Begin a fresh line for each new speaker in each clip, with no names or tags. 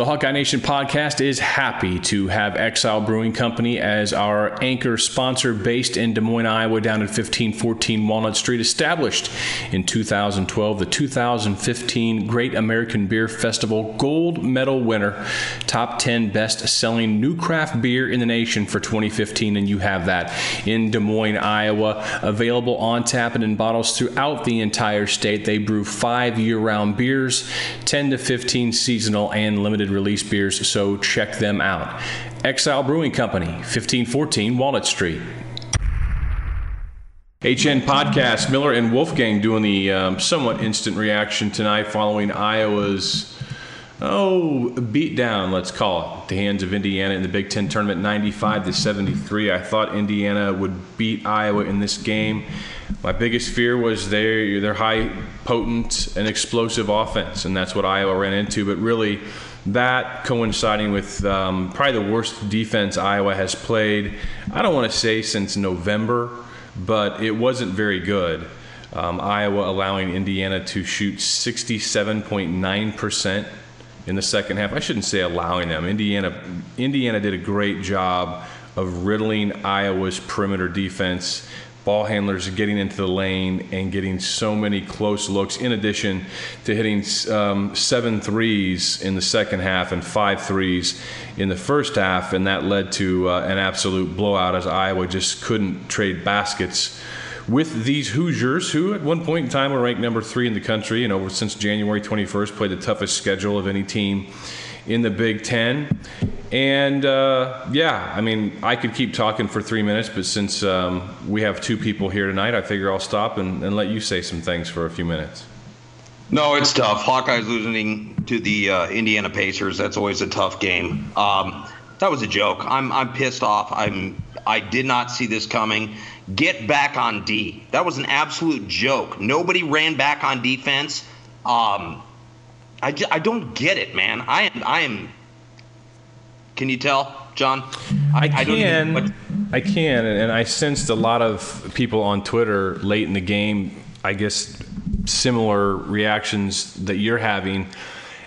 The Hawkeye Nation podcast is happy to have Exile Brewing Company as our anchor sponsor based in Des Moines, Iowa, down at 1514 Walnut Street. Established in 2012, the 2015 Great American Beer Festival gold medal winner, top 10 best selling new craft beer in the nation for 2015, and you have that in Des Moines, Iowa. Available on tap and in bottles throughout the entire state. They brew five year round beers, 10 to 15 seasonal and limited release beers, so check them out. Exile Brewing Company, 1514 Walnut Street. HN Podcast, Miller and Wolfgang doing the um, somewhat instant reaction tonight following Iowa's, oh, beatdown, let's call it, the hands of Indiana in the Big Ten tournament, 95 to 73. I thought Indiana would beat Iowa in this game. My biggest fear was their, their high, potent, and explosive offense, and that's what Iowa ran into. But really, that coinciding with um, probably the worst defense Iowa has played, I don't want to say since November, but it wasn't very good. Um, Iowa allowing Indiana to shoot 67.9% in the second half. I shouldn't say allowing them. Indiana, Indiana did a great job of riddling Iowa's perimeter defense ball handlers getting into the lane and getting so many close looks, in addition to hitting um, seven threes in the second half and five threes in the first half. And that led to uh, an absolute blowout as Iowa just couldn't trade baskets with these Hoosiers, who at one point in time were ranked number three in the country, and over since January 21st played the toughest schedule of any team in the Big Ten. And uh, yeah, I mean, I could keep talking for three minutes, but since um, we have two people here tonight, I figure I'll stop and, and, let you say some things for a few minutes.
No, it's tough. Hawkeyes losing to the uh, Indiana Pacers. That's always a tough game. Um, that was a joke. I'm I'm pissed off. I'm I did not see this coming. Get back on D. That was an absolute joke. Nobody ran back on defense. Um, I, I don't get it, man. I am I am. Can you tell, John?
I, I can. I, I can, and I sensed a lot of people on Twitter late in the game. I guess similar reactions that you're having.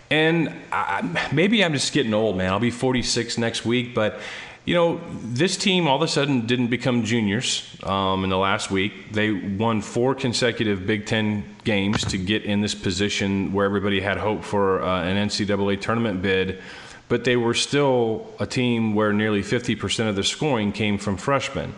And I, maybe I'm just getting old, man. I'll be 46 next week, but you know, this team all of a sudden didn't become juniors um, in the last week. They won four consecutive Big Ten games to get in this position where everybody had hope for uh, an NCAA tournament bid but they were still a team where nearly 50% of the scoring came from freshmen.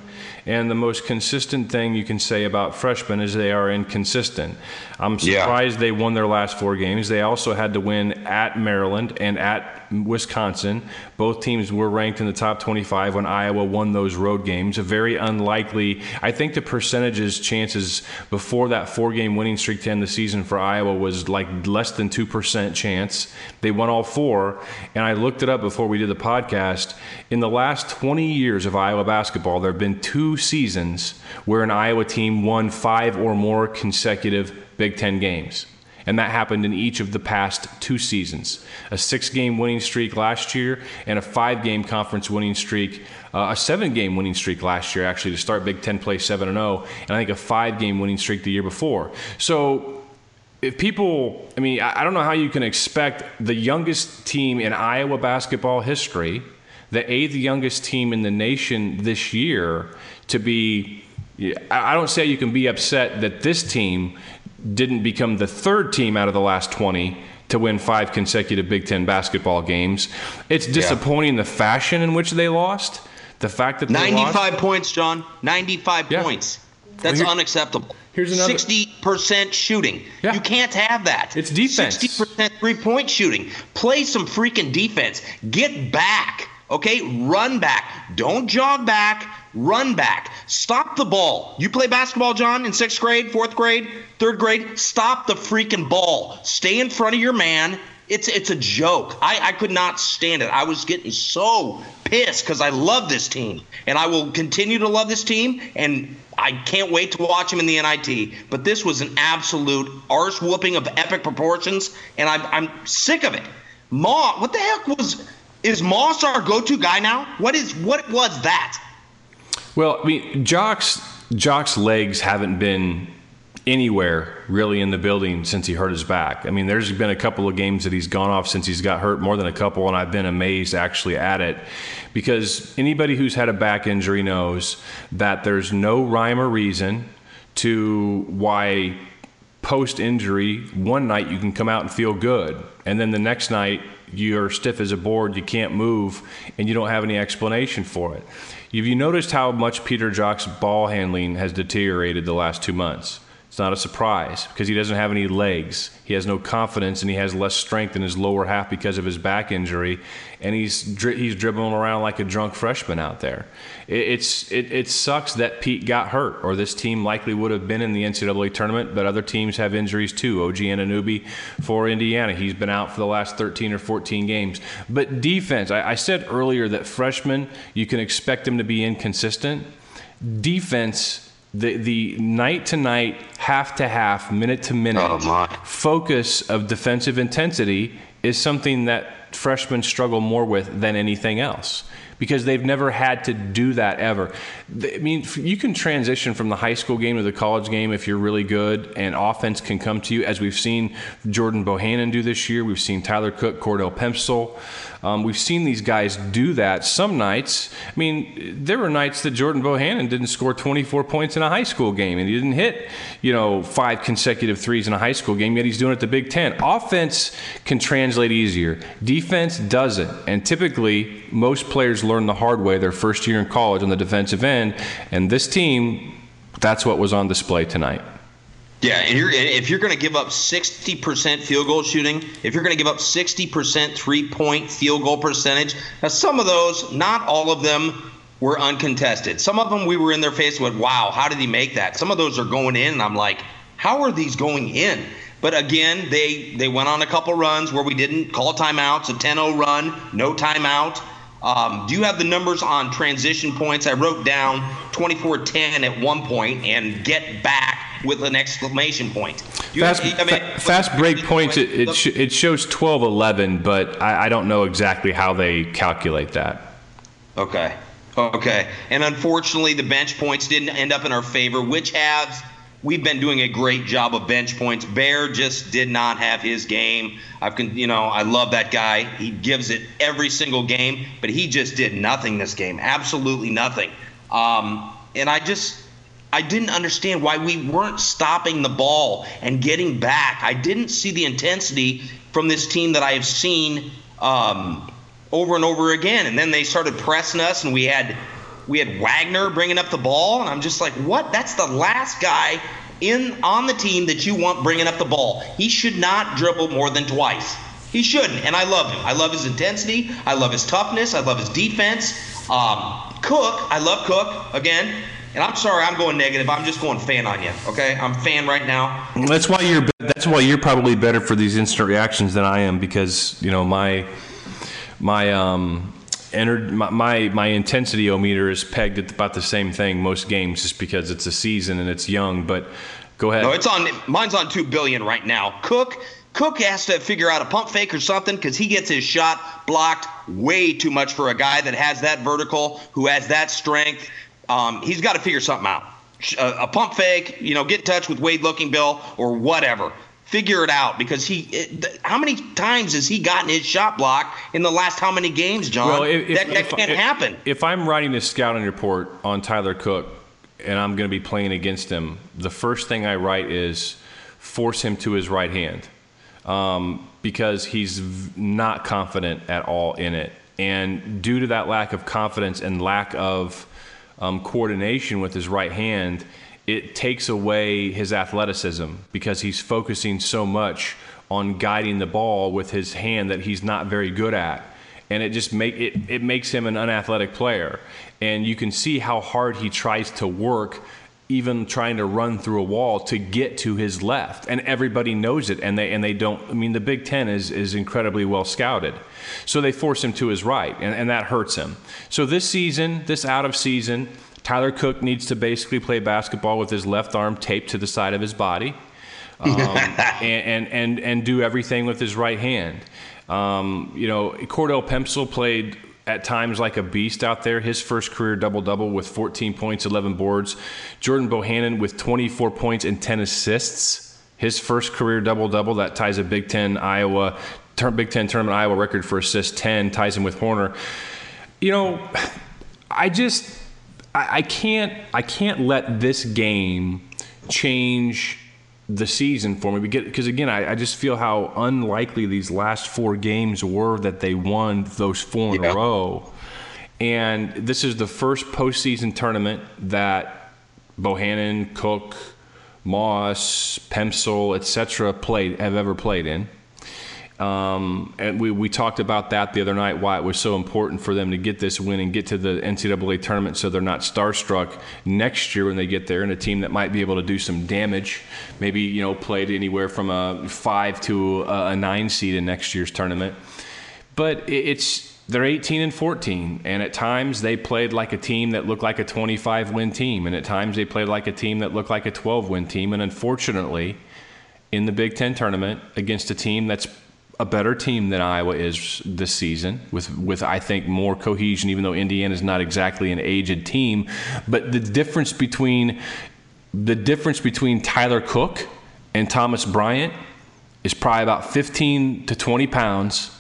And the most consistent thing you can say about freshmen is they are inconsistent. I'm surprised yeah. they won their last four games. They also had to win at Maryland and at Wisconsin. Both teams were ranked in the top 25 when Iowa won those road games. A very unlikely, I think the percentages chances before that four game winning streak to end the season for Iowa was like less than 2% chance. They won all four. And I looked it up before we did the podcast. In the last 20 years of Iowa basketball, there have been two seasons where an Iowa team won five or more consecutive Big Ten games. And that happened in each of the past two seasons. A six game winning streak last year, and a five game conference winning streak, uh, a seven game winning streak last year, actually, to start Big Ten play 7 0, and I think a five game winning streak the year before. So if people, I mean, I don't know how you can expect the youngest team in Iowa basketball history, the eighth youngest team in the nation this year, to be. I don't say you can be upset that this team didn't become the third team out of the last 20 to win five consecutive Big Ten basketball games. It's disappointing yeah. the fashion in which they lost. The fact that
95 lost. points, John. 95 yeah. points. That's well, here, unacceptable. Here's another 60% shooting. Yeah. You can't have that.
It's defense.
60% three-point shooting. Play some freaking defense. Get back. Okay? Run back. Don't jog back. Run back. Stop the ball. You play basketball, John, in sixth grade, fourth grade, third grade? Stop the freaking ball. Stay in front of your man. It's it's a joke. I, I could not stand it. I was getting so pissed because I love this team. And I will continue to love this team. And I can't wait to watch him in the NIT. But this was an absolute arse whooping of epic proportions. And I'm, I'm sick of it. Ma, what the heck was. Is Moss our go to guy now? What is what was that?
Well, I mean, Jok's Jok's legs haven't been anywhere really in the building since he hurt his back. I mean, there's been a couple of games that he's gone off since he's got hurt, more than a couple, and I've been amazed actually at it because anybody who's had a back injury knows that there's no rhyme or reason to why post injury one night you can come out and feel good and then the next night you're stiff as a board you can't move and you don't have any explanation for it have you noticed how much peter jok's ball handling has deteriorated the last two months it's not a surprise because he doesn't have any legs. He has no confidence and he has less strength in his lower half because of his back injury. And he's, he's dribbling around like a drunk freshman out there. It, it's, it, it sucks that Pete got hurt, or this team likely would have been in the NCAA tournament, but other teams have injuries too. OG Anunoby for Indiana, he's been out for the last 13 or 14 games. But defense, I, I said earlier that freshmen, you can expect them to be inconsistent. Defense, the the night to night, half to half, minute to minute
oh
focus of defensive intensity is something that freshmen struggle more with than anything else because they've never had to do that ever. I mean, you can transition from the high school game to the college game if you're really good, and offense can come to you, as we've seen Jordan Bohannon do this year. We've seen Tyler Cook, Cordell Pemsl. Um, we've seen these guys do that. Some nights, I mean, there were nights that Jordan Bohannon didn't score 24 points in a high school game, and he didn't hit, you know, five consecutive threes in a high school game. Yet he's doing it the Big Ten. Offense can translate easier. Defense doesn't, and typically most players learn the hard way their first year in college on the defensive end. And this team, that's what was on display tonight.
Yeah, and you're, if you're going to give up 60% field goal shooting, if you're going to give up 60% three point field goal percentage, now some of those, not all of them, were uncontested. Some of them we were in their face with, wow, how did he make that? Some of those are going in, and I'm like, how are these going in? But again, they they went on a couple runs where we didn't call timeouts, a 10-0 run, no timeout. Um, do you have the numbers on transition points? I wrote down 24-10 at one point and get back with an exclamation point.
You, fast, I mean, fast break points, it, it, sh- it shows 12 11, but I, I don't know exactly how they calculate that.
Okay. Okay. And unfortunately, the bench points didn't end up in our favor, which has we've been doing a great job of bench points. Baer just did not have his game. I've you know, I love that guy. He gives it every single game, but he just did nothing this game. Absolutely nothing. Um, and I just I didn't understand why we weren't stopping the ball and getting back. I didn't see the intensity from this team that I have seen um, over and over again. And then they started pressing us, and we had we had Wagner bringing up the ball, and I'm just like, what? That's the last guy in on the team that you want bringing up the ball. He should not dribble more than twice. He shouldn't, and I love him. I love his intensity. I love his toughness. I love his defense. Um, Cook, I love Cook. Again, and I'm sorry, I'm going negative. I'm just going fan on you. Okay, I'm fan right now.
That's why you're. That's why you're probably better for these instant reactions than I am because you know my my um ener- my, my my intensity meter is pegged at about the same thing most games just because it's a season and it's young. But go ahead.
No, it's on. Mine's on two billion right now. Cook. Cook has to figure out a pump fake or something because he gets his shot blocked way too much for a guy that has that vertical, who has that strength. Um, he's got to figure something out. A, a, pump fake, you know, get in touch with Wade Lookingbill or whatever. Figure it out because he. It, how many times has he gotten his shot blocked in the last how many games, John? Well, if, that, that if, can't if, happen.
If I'm writing a scouting report on Tyler Cook and I'm going to be playing against him, the first thing I write is force him to his right hand um, because he's not confident at all in it. And due to that lack of confidence and lack of um, coordination with his right hand, it takes away his athleticism because he's focusing so much on guiding the ball with his hand that he's not very good at. And it just make it, it makes him an unathletic player. And you can see how hard he tries to work even trying to run through a wall to get to his left. And everybody knows it and they and they don't I mean the Big 10 is is incredibly well scouted. So they force him to his right and, and that hurts him. So this season this out of season Tyler Cook needs to basically play basketball with his left arm taped to the side of his body um, and, and, and and do everything with his right hand um, you know Cordell Pemsl played at times like a beast out there. His first career double double with 14 points, 11 boards. Jordan Bohannon with 24 points and 10 assists. His first career double double that ties a Big Ten Iowa Big Ten tournament Iowa record for assists 10 ties him with Horner. You know, I just I, I can't I can't let this game change the season for me because again I, I, just feel how unlikely these last four games were that they won those four in yeah. a row and this is the first postseason tournament that Bohannon, Cook, Moss, Pemsl, etc. played have ever played in um, and we, we talked about that the other night, why it was so important for them to get this win and get to the NCAA tournament so they're not starstruck next year when they get there and a team that might be able to do some damage. Maybe, you know, played anywhere from a five to a nine seed in next year's tournament. But it's, they're 18 and 14 and at times they played like a team that looked like a 25 win team and at times they played like a team that looked like a 12 win team and unfortunately in the Big 10 tournament against a team that's a better team than Iowa is this season, with with I think more cohesion. Even though Indiana is not exactly an aged team, but the difference between the difference between Tyler Cook and Thomas Bryant is probably about 15 to 20 pounds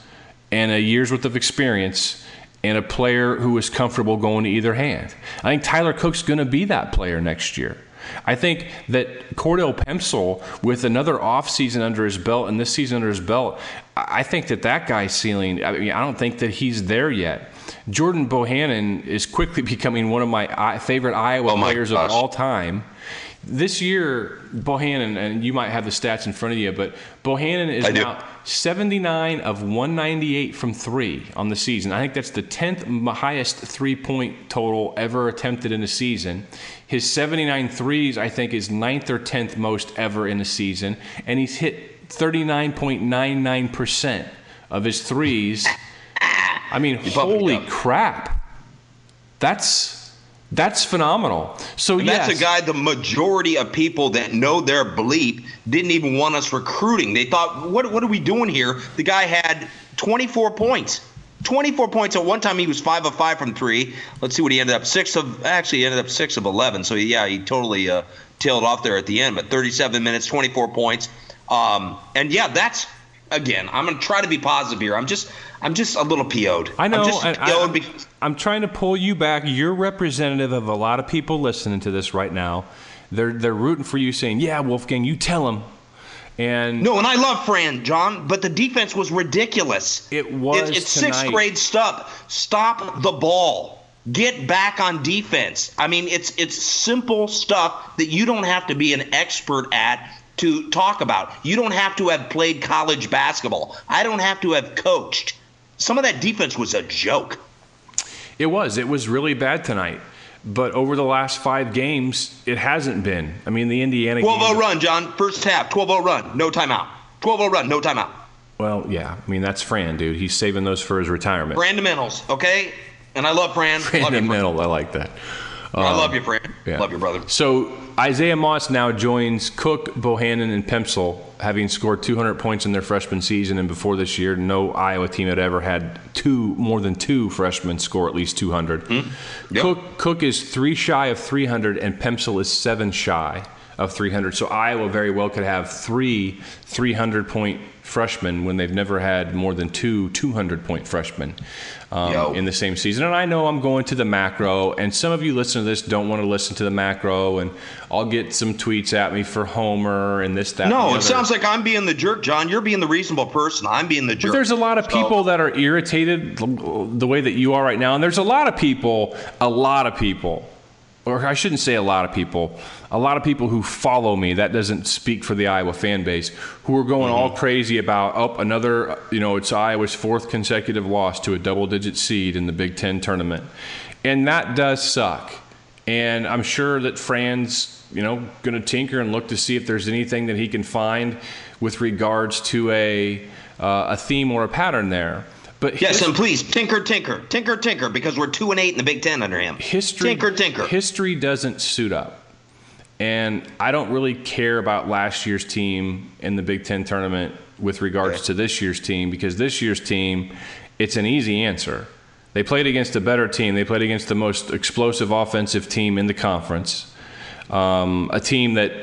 and a year's worth of experience and a player who is comfortable going to either hand. I think Tyler Cook's going to be that player next year. I think that Cordell Pemsl, with another offseason under his belt and this season under his belt, I think that that guy's ceiling, I mean, I don't think that he's there yet. Jordan Bohannon is quickly becoming one of my uh, favorite Iowa oh players gosh. of all time. This year, Bohannon, and you might have the stats in front of you, but Bohannon is now 79 of 198 from three on the season. I think that's the 10th highest three point total ever attempted in a season. His 79 threes, I think, is ninth or 10th most ever in a season. And he's hit 39.99% of his threes. I mean, holy crap. That's that's phenomenal. So
and
yes.
that's a guy the majority of people that know their bleep didn't even want us recruiting. They thought, what what are we doing here? The guy had 24 points. 24 points at one time he was 5 of 5 from 3. Let's see what he ended up 6 of actually he ended up 6 of 11. So yeah, he totally uh, tailed off there at the end, but 37 minutes, 24 points. Um, and yeah, that's again, I'm going to try to be positive here. I'm just I'm just a little PO'd.
I know.
I'm, just
I, because- I'm trying to pull you back. You're representative of a lot of people listening to this right now. They're they're rooting for you, saying, "Yeah, Wolfgang, you tell them." And
no, and I love Fran, John, but the defense was ridiculous.
It was.
It, it's sixth grade stuff. Stop the ball. Get back on defense. I mean, it's it's simple stuff that you don't have to be an expert at to talk about. You don't have to have played college basketball. I don't have to have coached. Some of that defense was a joke.
It was. It was really bad tonight. But over the last five games, it hasn't been. I mean, the Indiana
12 0 run, John. First half, 12 0 run, no timeout. 12 0 run, no timeout.
Well, yeah. I mean, that's Fran, dude. He's saving those for his retirement.
Fundamentals, okay? And I love Fran.
Fundamental, I like that.
Um, I love you, Fran. Yeah. Love your brother.
So Isaiah Moss now joins Cook, Bohannon, and Pemsl, having scored 200 points in their freshman season. And before this year, no Iowa team had ever had two more than two freshmen score at least 200. Mm-hmm. Yep. Cook Cook is three shy of 300, and Pemsl is seven shy of 300. So Iowa very well could have three 300 point freshmen when they've never had more than two 200 point freshmen um, in the same season. And I know I'm going to the macro, and some of you listen to this don't want to listen to the macro, and I'll get some tweets at me for Homer and this, that.
No, it sounds like I'm being the jerk, John. You're being the reasonable person. I'm being the jerk.
But there's a lot of people so. that are irritated the way that you are right now, and there's a lot of people, a lot of people or I shouldn't say a lot of people, a lot of people who follow me, that doesn't speak for the Iowa fan base, who are going mm-hmm. all crazy about, oh, another, you know, it's Iowa's fourth consecutive loss to a double digit seed in the Big Ten tournament. And that does suck. And I'm sure that Fran's, you know, going to tinker and look to see if there's anything that he can find with regards to a, uh, a theme or a pattern there.
But yes, and please tinker, tinker, tinker, tinker, because we're two and eight in the Big Ten under him.
History,
tinker, tinker.
History doesn't suit up, and I don't really care about last year's team in the Big Ten tournament with regards okay. to this year's team because this year's team, it's an easy answer. They played against a better team. They played against the most explosive offensive team in the conference. Um, a team that,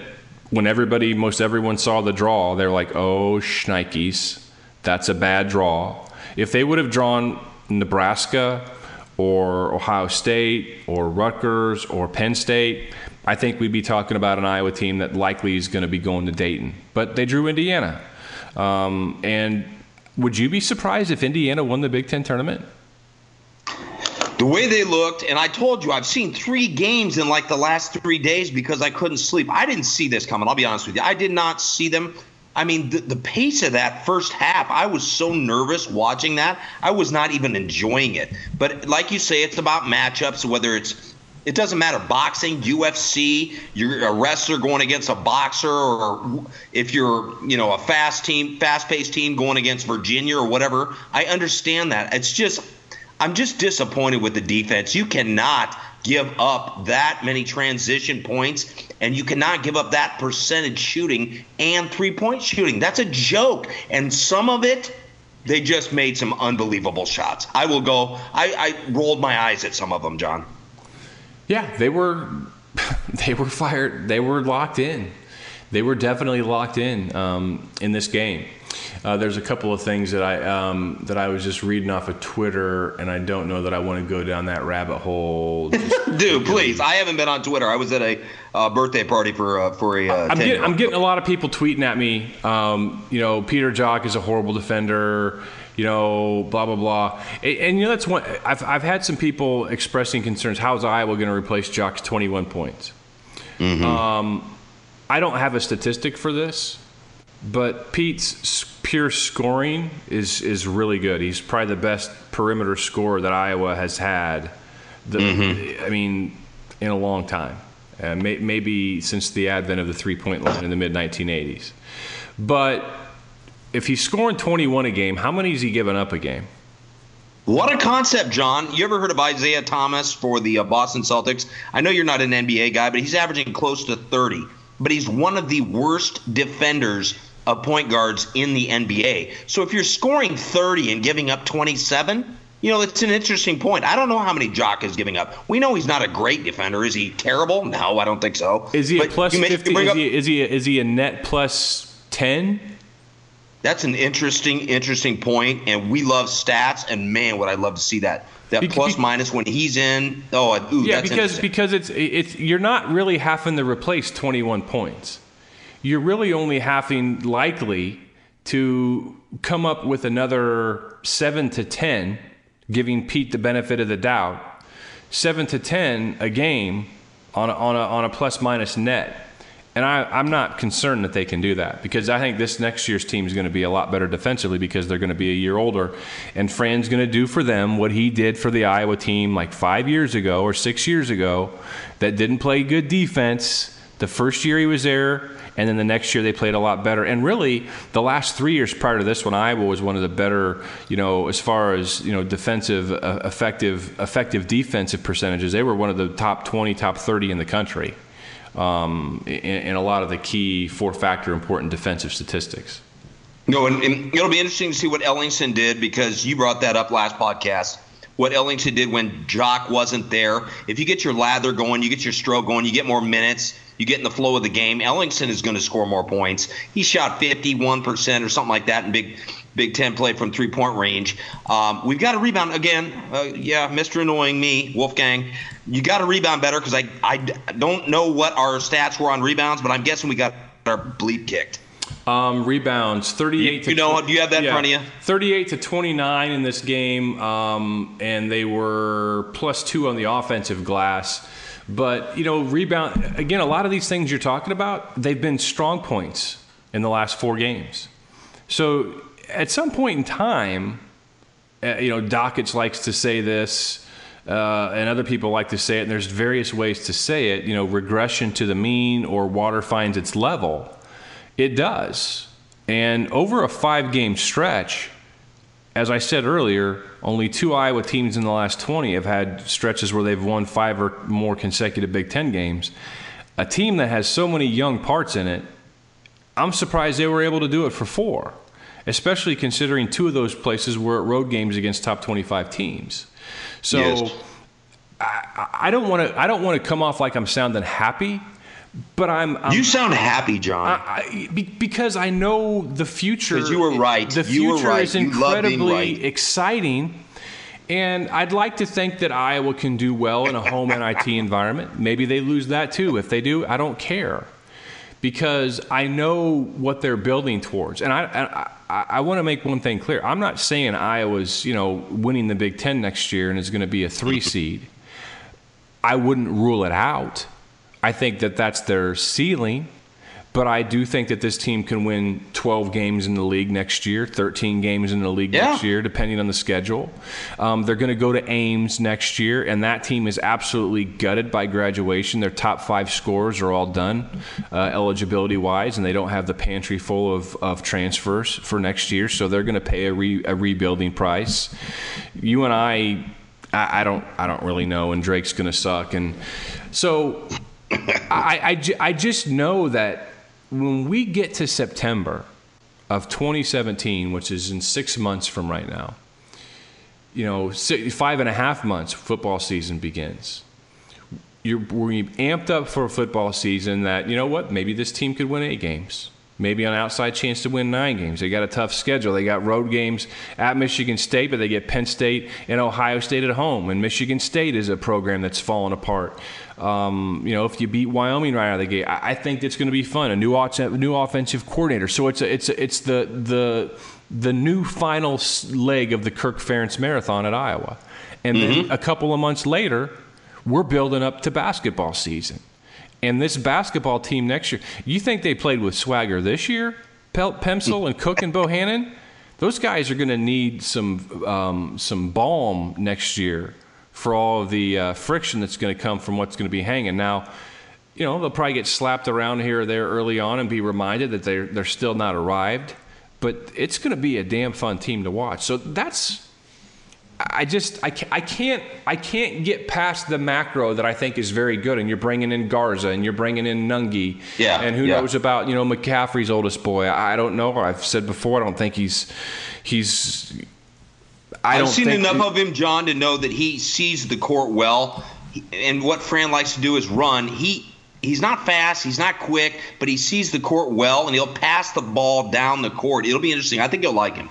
when everybody, most everyone saw the draw, they're like, oh, shnikes, that's a bad draw. If they would have drawn Nebraska or Ohio State or Rutgers or Penn State, I think we'd be talking about an Iowa team that likely is going to be going to Dayton. But they drew Indiana. Um, and would you be surprised if Indiana won the Big Ten tournament?
The way they looked, and I told you, I've seen three games in like the last three days because I couldn't sleep. I didn't see this coming. I'll be honest with you. I did not see them. I mean, the, the pace of that first half, I was so nervous watching that. I was not even enjoying it. But like you say, it's about matchups, whether it's it doesn't matter boxing ufc you're a wrestler going against a boxer or if you're you know a fast team fast paced team going against virginia or whatever i understand that it's just I'm just disappointed with the defense. You cannot give up that many transition points, and you cannot give up that percentage shooting and three point shooting. That's a joke. And some of it, they just made some unbelievable shots. I will go, I, I rolled my eyes at some of them, John.
Yeah, they were. They were fired. They were locked in. They were definitely locked in um, in this game. Uh, there's a couple of things that I um, that I was just reading off of Twitter, and I don't know that I want to go down that rabbit hole.
Dude, please! I haven't been on Twitter. I was at a uh, birthday party for uh, for a. Uh,
I'm, getting, I'm, getting, a lot of people tweeting at me. Um, you know, Peter Jok is a horrible defender. You know, blah blah blah. And, and you know that's one. I've I've had some people expressing concerns. How's Iowa going to replace Jok's 21 points? Mm-hmm. Um, I don't have a statistic for this, but Pete's pure scoring is is really good. He's probably the best perimeter scorer that Iowa has had. The, mm-hmm. I mean, in a long time, uh, may, maybe since the advent of the three point line in the mid 1980s. But if he's scoring 21 a game, how many is he giving up a game?
What a concept, John. You ever heard of Isaiah Thomas for the uh, Boston Celtics? I know you're not an NBA guy, but he's averaging close to 30. But he's one of the worst defenders of point guards in the NBA. So if you're scoring 30 and giving up 27, you know, it's an interesting point. I don't know how many Jok is giving up. We know he's not a great defender. Is he terrible? No, I don't think so.
Is he but a plus 50? Is, up, he, is, he, is he a net plus 10?
That's an interesting, interesting point, and we love stats. And man, would I love to see that that plus minus when he's in. Oh, ooh,
yeah, because because it's it's you're not really having to replace 21 points you're really only having likely to come up with another seven to 10, giving Pete the benefit of the doubt, seven to 10 a game on a, on a, on a plus minus net. And I, am not concerned that they can do that because I think this next year's team is going to be a lot better defensively because they're going to be a year older. And Fran's going to do for them what he did for the Iowa team like five years ago or six years ago that didn't play good defense. The first year he was there, and then the next year they played a lot better. And really, the last three years prior to this one, Iowa was one of the better, you know, as far as you know, defensive, uh, effective, effective defensive percentages. They were one of the top 20, top 30 in the country. Um, in, in, a lot of the key four-factor important defensive statistics.
No, and, and, it'll be interesting to see what Ellingson did because you brought that up last podcast. What Ellingson did when Jok wasn't there. If you get your lather going, you get your stroke going, you get more minutes you get in the flow of the game. Ellingson is going to score more points. He shot 51% or something like that in Big Big Ten play from three point range. Um, we've got to rebound again. Uh, yeah, Mr. Annoying Me, Wolfgang. You got to rebound better because I, I don't know what our stats were on rebounds, but I'm guessing we got our bleep kicked.
Um, rebounds 38
you, to you know do you have that yeah, in front of you
38 to 29 in this game um, and they were plus two on the offensive glass but, you know, rebound, again, a lot of these things you're talking about, they've been strong points in the last four games. So at some point in time, uh, you know, Dakich likes to say this, uh, and other people like to say it, and there's various ways to say it, you know, regression to the mean or water finds its level. It does. And over a five game stretch, as I said earlier, only two Iowa teams in the last 20 have had stretches where they've won five or more consecutive Big Ten games. A team that has so many young parts in it, I'm surprised they were able to do it for four. especially considering two of those places were at road games against top 25 teams. So yes. I, I don't want to I don't want to come off like I'm sounding happy, but I'm, I'm
you sound happy, John.
I, I, because I know the future.
Because you were right.
The future right. is incredibly right. exciting. And I'd like to think that Iowa can do well in a home NIT environment. Maybe they lose that too. If they do, I don't care because I know what they're building towards. And I, I, I want to make one thing clear. I'm not saying Iowa's, you know, winning the Big Ten next year and is going to be a three seed. I wouldn't rule it out. I think that that's their ceiling. But I do think that this team can win 12 games in the league next year, 13 games in the league yeah. next year, depending on the schedule. Um, they're going to go to Ames next year, and that team is absolutely gutted by graduation. Their top five scores are all done, uh, eligibility wise, and they don't have the pantry full of, of transfers for next year, so they're going to pay a, re, a rebuilding price. You and I, I, I don't, I don't really know, and Drake's going to suck, and so. I, I, I just know that when we get to September of 2017, which is in six months from right now, you know, six, five and a half months, football season begins. You're, we're amped up for a football season that, you know what, maybe this team could win eight games maybe an outside chance to win nine games. They got a tough schedule. They got road games at Michigan State, but they get Penn State and Ohio State at home. And Michigan State is a program that's fallen apart. Um, you know, if you beat Wyoming right out of the gate, I, I think it's going to be fun. A new new offensive coordinator. So it's a, it's a, it's the the the new final leg of the Kirk Ferentz marathon at Iowa. And mm-hmm. then a couple of months later, we're building up to basketball season. And this basketball team next year, you think they played with swagger this year? Pel- Pemsl and Cook and Bohannon? Those guys are going to need some, um, some balm next year for all of the uh, friction that's going to come from what's going to be hanging. Now, you know, they'll probably get slapped around here or there early on and be reminded that they're, they're still not arrived. But it's going to be a damn fun team to watch. So that's I just I can't, I can't I can't get past the macro that I think is very good. And you're bringing in Garza and you're bringing in Nunge.
Yeah.
And who
yeah.
knows about you know McCaffery's oldest boy? I don't know. I've said before. I don't think he's he's.
I have seen enough he, of him, John, to know that he sees the court well. And what Fran likes to do is run. He he's not fast, he's not quick, but he sees the court well, and he'll pass the ball down the court. It'll be interesting. I think you'll like him.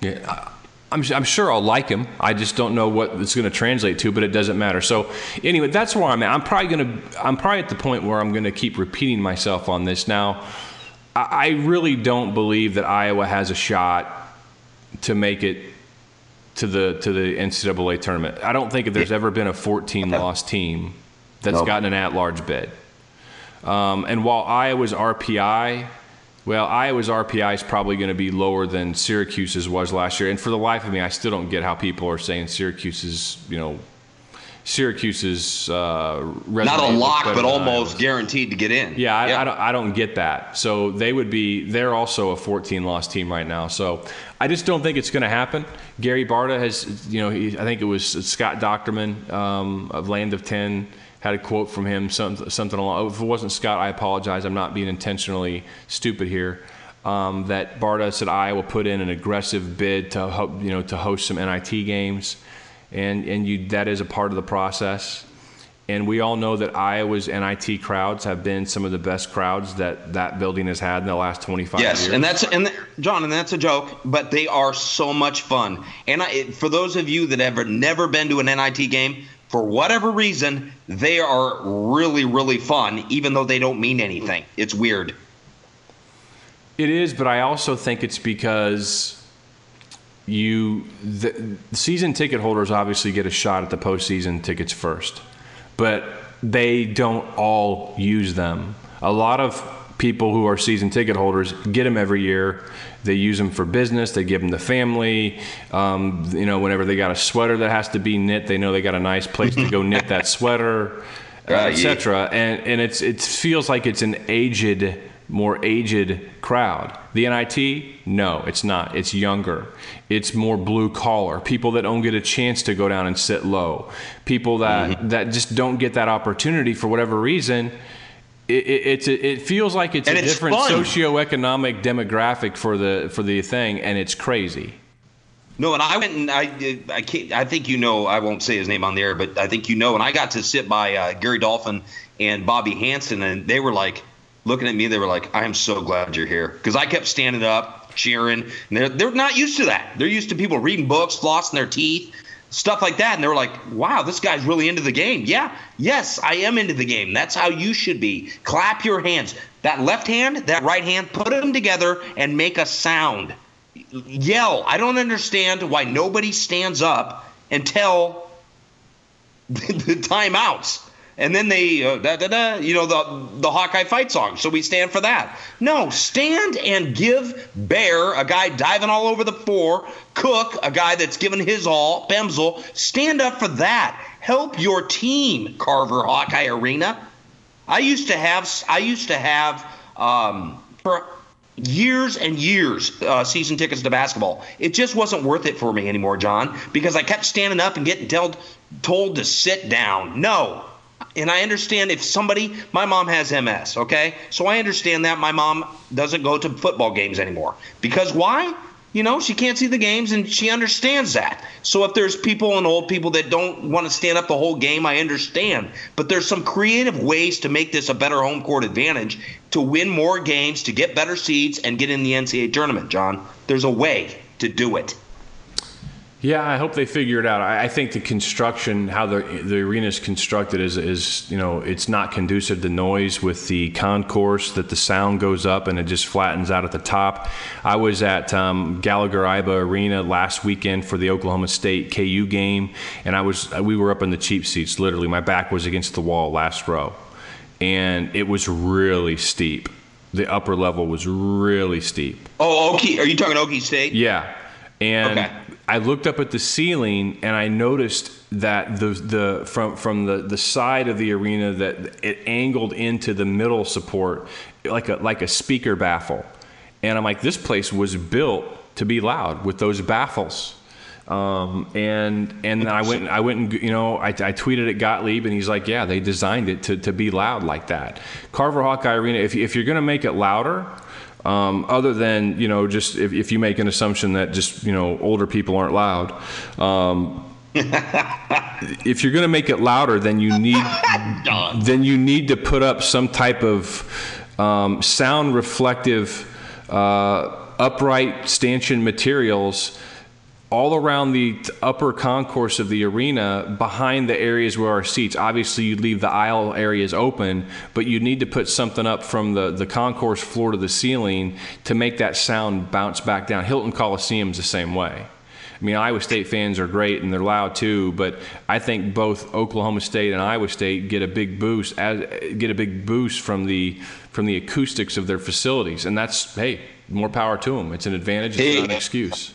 Yeah. I'm, I'm sure I'll like him. I just don't know what it's going to translate to, but it doesn't matter. So anyway, that's where I'm at. I'm probably going to. I'm probably at the point where I'm going to keep repeating myself on this. Now, I, I really don't believe that Iowa has a shot to make it to the to the NCAA tournament. I don't think if there's ever been a 14 loss team that's nope. gotten an at-large bid. Um, and while Iowa's RPI well, Iowa's RPI is probably going to be lower than Syracuse's was last year. And for the life of me, I still don't get how people are saying Syracuse's, you know, Syracuse's uh,
not a lock, but almost guaranteed to get in.
Yeah, I, yeah. I, don't, I don't get that. So they would be. They're also a 14 loss team right now. So I just don't think it's going to happen. Gary Barta has, you know, he, I think it was Scott Dochterman um, of Land of Ten had a quote from him, something, something along. If it wasn't Scott, I apologize. I'm not being intentionally stupid here. Um, that Barta said Iowa put in an aggressive bid to you know to host some NIT games, and and you that is a part of the process. And we all know that Iowa's NIT crowds have been some of the best crowds that that building has had in the last 25
yes,
years.
Yes, and that's and John, and that's a joke, but they are so much fun. And I, for those of you that have never been to an NIT game, for whatever reason, they are really, really fun, even though they don't mean anything. It's weird.
It is, but I also think it's because you the, season ticket holders obviously get a shot at the postseason tickets first, but they don't all use them. A lot of people who are season ticket holders get them every year. They use them for business. They give them to family. Um, you know, whenever they got a sweater that has to be knit, they know they got a nice place to go knit that sweater, uh, etc. And and it's it feels like it's an aged, more aged crowd. The NIT, no, it's not. It's younger. It's more blue collar. People that don't get a chance to go down and sit low. People that mm-hmm. that just don't get that opportunity for whatever reason it, it, it's a, it feels like it's
And
a
it's
different
fun.
socioeconomic demographic for the for the thing, and it's crazy.
No, and I went and I I can't, I think you know I won't say his name on the air, but I think you know. And I got to sit by uh, Gary Dolphin and Bobby Hansen, and they were like looking at me. They were like, "I am so glad you're here," because I kept standing up, cheering, and they're they're not used to that. They're used to people reading books, flossing their teeth, stuff like that, and they were like, "Wow, this guy's really into the game." Yeah, yes, I am into the game. That's how you should be. Clap your hands. That left hand, that right hand, put them together and make a sound yell. I don't understand why nobody stands up the, the timeouts. And then they, uh, da, da, da, you know, the the Hawkeye fight song. So we stand for that. No, stand and give Baer, a guy diving all over the floor, Cook, a guy that's given his all, Pemsl, stand up for that. Help your team, Carver Hawkeye Arena. I used to have I used to have um, for years and years uh, season tickets to basketball. It just wasn't worth it for me anymore, John, because I kept standing up and getting told told to sit down. No. And I understand if somebody, my mom has MS, okay? So I understand that my mom doesn't go to football games anymore. Because why? You know, she can't see the games and she understands that. So if there's people and old people that don't want to stand up the whole game, I understand. But there's some creative ways to make this a better home court advantage to win more games, to get better seeds, and get in the NCAA tournament, John. There's a way to do it.
Yeah, I hope they figure it out. I, I think the construction, how the the arena is constructed, is is you know it's not conducive to noise with the concourse that the sound goes up and it just flattens out at the top. I was at um, Gallagher Iba Arena last weekend for the Oklahoma State KU game, and I was we were up in the cheap seats. Literally, my back was against the wall, last row, and it was really steep. The upper level was really steep.
Oh, Okie, are you talking Okie State?
Yeah, and.
Okay.
I looked up at the ceiling and I noticed that the the from from the, the side of the arena that it angled into the middle support like a like a speaker baffle, and I'm like, this place was built to be loud with those baffles. Um, and and then I went I went and you know I, I tweeted at Gottlieb and he's like, yeah, they designed it to, to be loud like that. Carver Hawkeye Arena, if if you're gonna make it louder. Um, other than you know, just if, if you make an assumption that just you know older people aren't loud, um, if you're going to make it louder, then you need then you need to put up some type of um, sound reflective uh, upright stanchion materials all around the upper concourse of the arena behind the areas where our seats obviously you leave the aisle areas open but you need to put something up from the, the concourse floor to the ceiling to make that sound bounce back down hilton coliseum's the same way I mean, Iowa State fans are great and they're loud too, but I think both Oklahoma State and Iowa State get a big boost as, get a big boost from the from the acoustics of their facilities, and that's hey, more power to them. It's an advantage. It's
Hey.
not an excuse.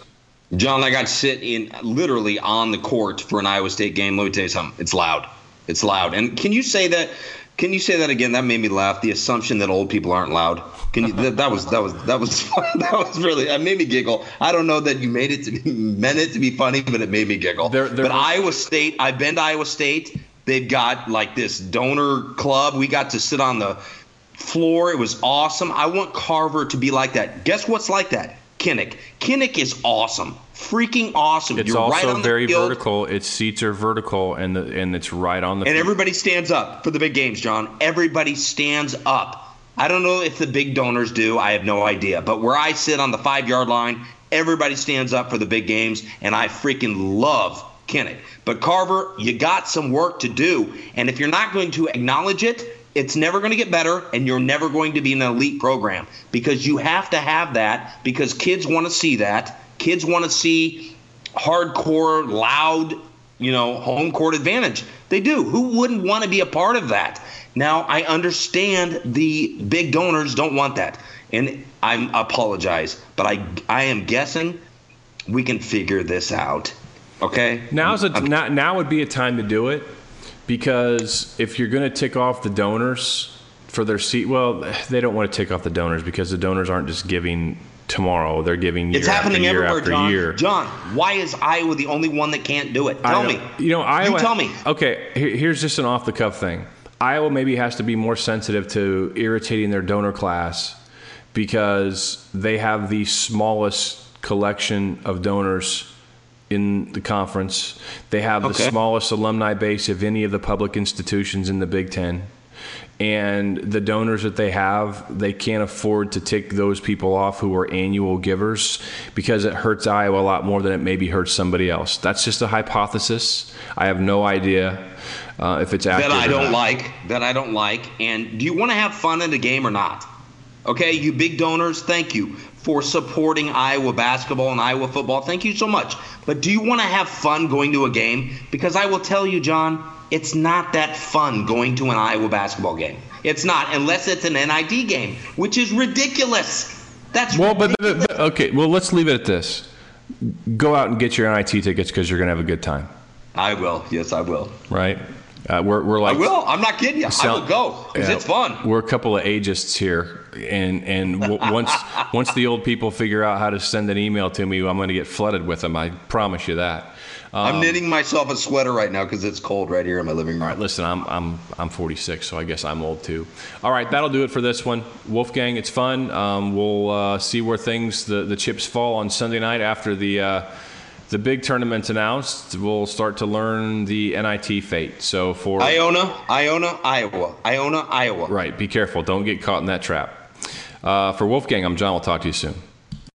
John, I got to sit in literally on the court for an Iowa State game. Let me tell you something. It's loud. It's loud. And can you say that? Can you say that again? That made me laugh. The assumption that old people aren't loud. Can you? That, that was that was that was that was really. That made me giggle. I don't know that you made it to be, meant it to be funny, but it made me giggle.
There- there
but
was-
Iowa State. I've been to Iowa State. They've got like this donor club. We got to sit on the floor. It was awesome. I want Carver to be like that. Guess what's like that? Kinnick. Kinnick is awesome. Freaking awesome.
It's
You're
also
right on the
very
field,
vertical. Its seats are vertical, and the, and it's right on the.
And everybody stands up for the big games, John. Everybody stands up. I don't know if the big donors do. I have no idea. But where I sit on the five yard line, everybody stands up for the big games, and I freaking love Kinnick. But Carver, you got some work to do. And if you're not going to acknowledge it, it's never going to get better, and you're never going to be an elite program because you have to have that because kids want to see that. Kids want to see hardcore, loud, you know, home court advantage. They do. Who wouldn't want to be a part of that? Now, I understand the big donors don't want that. And I apologize, but I I am guessing we can figure this out. Okay?
Now's a, now, now would be a time to do it because if you're going to tick off the donors for their seat, well, they don't want to tick off the donors because the donors aren't just giving tomorrow; they're giving year
It's
after
happening
year
everywhere,
after
John.
year.
John, why is Iowa the only one that can't do it? Tell me.
You know, Iowa.
You tell me.
Okay, here's just an off the cuff thing. Iowa maybe has to be more sensitive to irritating their donor class because they have the smallest collection of donors in the conference. They have the smallest alumni base of any of the public institutions in the Big Ten. And the donors that they have, they can't afford to take those people off who are annual givers because it hurts Iowa a lot more than it maybe hurts somebody else. That's just a hypothesis. I have no idea uh, if it's accurate.
that I don't like. That I don't like. And do you want to have fun in the game or not? Okay, you big donors, thank you for supporting Iowa basketball and Iowa football. Thank you so much. But do you want to have fun going to a game? Because I will tell you, John, it's not that fun going to an Iowa basketball game. It's not, unless it's an NIT game, which is ridiculous. That's
Well, but, but, but okay. Well, let's leave it at this. Go out and get your NIT tickets because you're going to have a good time,
I will. Yes, I will.
right? Uh, we're, we're
I will. I'm not kidding you. I will go because
Yeah,
it's fun.
We're a couple of ageists here, and and w- once once the old people figure out how to send an email to me, I'm going to get flooded with them. I promise you that. Um,
I'm knitting myself a sweater right now because it's cold right here in my living room.
All right, listen, I'm I'm I'm 46, so I guess I'm old too. All right, that'll do it for this one. Wolfgang, it's fun. Um, we'll uh, see where things the the chips fall on Sunday night after the. Uh, the big tournament's announced. We'll start to learn the NIT fate. So for
Iona, Iona, Iowa. Iona, Iowa.
right, be careful. Don't get caught in that trap. Uh, for Wolfgang, I'm John. We'll talk to you soon.